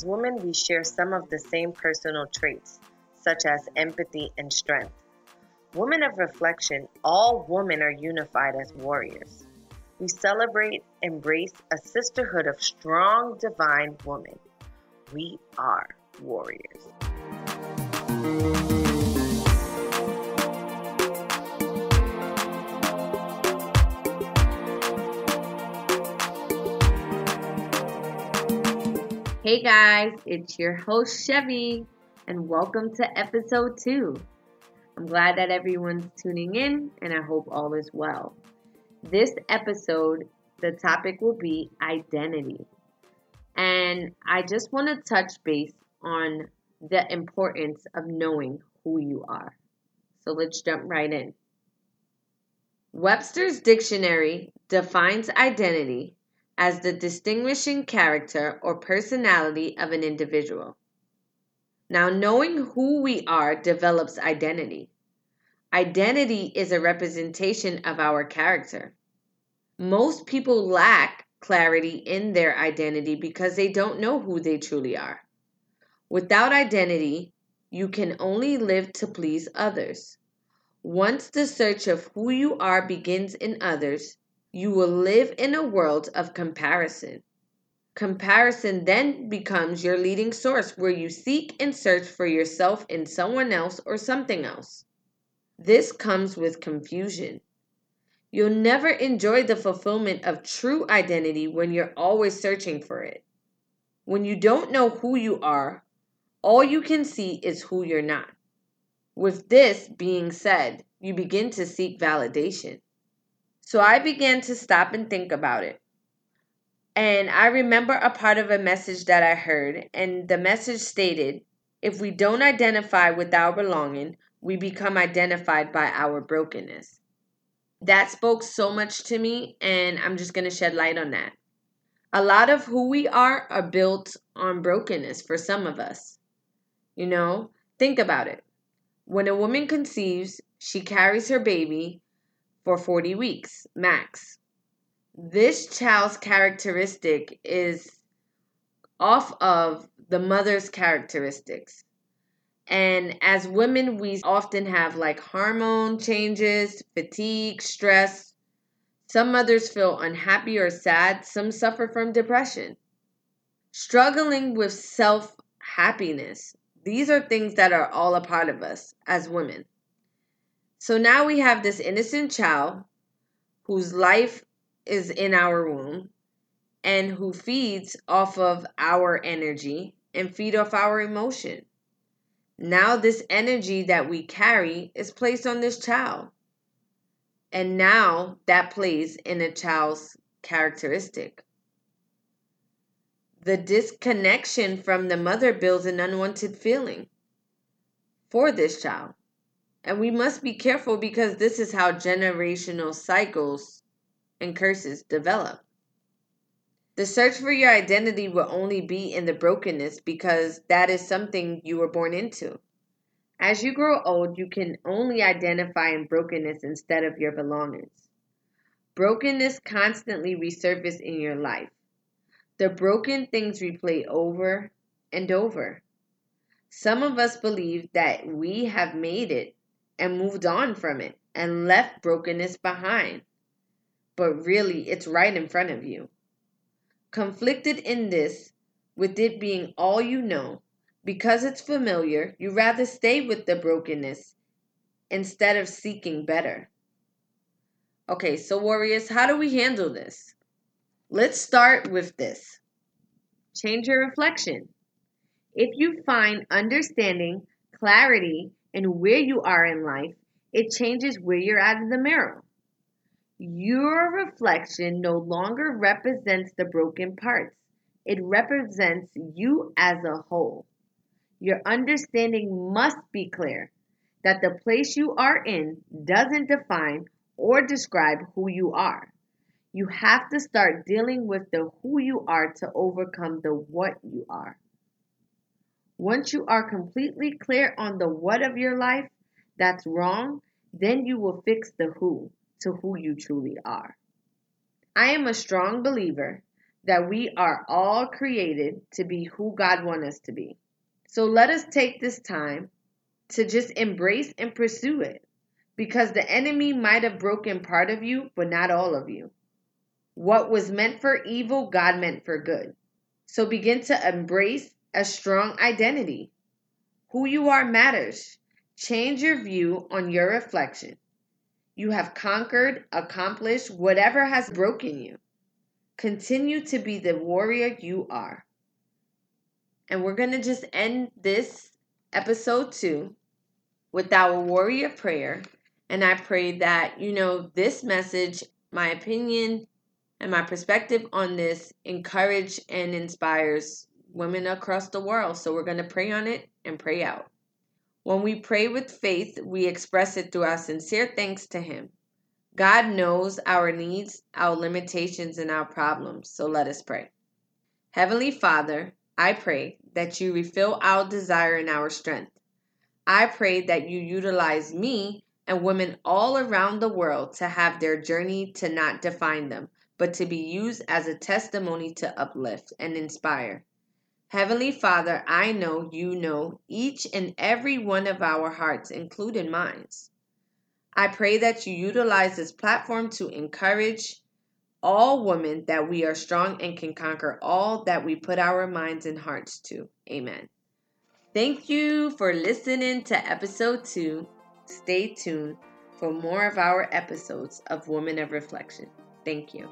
As women, we share some of the same personal traits, such as empathy and strength. Women of reflection, all women are unified as warriors. We celebrate, embrace a sisterhood of strong, divine women. We are warriors. Hey guys, it's your host Chevy, and welcome to episode two. I'm glad that everyone's tuning in, and I hope all is well. This episode, the topic will be identity. And I just want to touch base on the importance of knowing who you are. So let's jump right in. Webster's dictionary defines identity as the distinguishing character or personality of an individual. Now, knowing who we are develops identity. Identity is a representation of our character. Most people lack clarity in their identity because they don't know who they truly are. Without identity, you can only live to please others. Once the search of who you are begins in others, you will live in a world of comparison. Comparison then becomes your leading source where you seek and search for yourself in someone else or something else. This comes with confusion. You'll never enjoy the fulfillment of true identity when you're always searching for it. When you don't know who you are, all you can see is who you're not. With this being said, you begin to seek validation. So I began to stop and think about it. And I remember a part of a message that I heard, and the message stated if we don't identify with our belonging, we become identified by our brokenness. That spoke so much to me, and I'm just going to shed light on that. A lot of who we are are built on brokenness for some of us. You know, think about it. When a woman conceives, she carries her baby for 40 weeks max. This child's characteristic is off of the mother's characteristics. And as women, we often have like hormone changes, fatigue, stress. Some mothers feel unhappy or sad, some suffer from depression. Struggling with self happiness. These are things that are all a part of us as women. So now we have this innocent child whose life is in our womb and who feeds off of our energy and feed off our emotion. Now this energy that we carry is placed on this child. And now that plays in a child's characteristic. The disconnection from the mother builds an unwanted feeling for this child. And we must be careful because this is how generational cycles and curses develop. The search for your identity will only be in the brokenness because that is something you were born into. As you grow old, you can only identify in brokenness instead of your belongings. Brokenness constantly resurfaces in your life. The broken things replay over and over. Some of us believe that we have made it and moved on from it and left brokenness behind. But really, it's right in front of you. Conflicted in this, with it being all you know, because it's familiar, you rather stay with the brokenness instead of seeking better. Okay, so warriors, how do we handle this? Let's start with this. Change your reflection. If you find understanding, clarity, and where you are in life, it changes where you're at in the mirror. Your reflection no longer represents the broken parts, it represents you as a whole. Your understanding must be clear that the place you are in doesn't define or describe who you are. You have to start dealing with the who you are to overcome the what you are. Once you are completely clear on the what of your life that's wrong, then you will fix the who to who you truly are. I am a strong believer that we are all created to be who God wants us to be. So let us take this time to just embrace and pursue it because the enemy might have broken part of you, but not all of you. What was meant for evil, God meant for good. So begin to embrace a strong identity. Who you are matters. Change your view on your reflection. You have conquered, accomplished whatever has broken you. Continue to be the warrior you are. And we're going to just end this episode two with our warrior prayer. And I pray that, you know, this message, my opinion, and my perspective on this encourage and inspires women across the world. So we're going to pray on it and pray out. When we pray with faith, we express it through our sincere thanks to Him. God knows our needs, our limitations, and our problems. So let us pray. Heavenly Father, I pray that you refill our desire and our strength. I pray that you utilize me and women all around the world to have their journey to not define them, but to be used as a testimony to uplift and inspire. Heavenly Father, I know you know each and every one of our hearts, including mine. I pray that you utilize this platform to encourage all women that we are strong and can conquer all that we put our minds and hearts to. Amen. Thank you for listening to episode two. Stay tuned for more of our episodes of Women of Reflection. Thank you.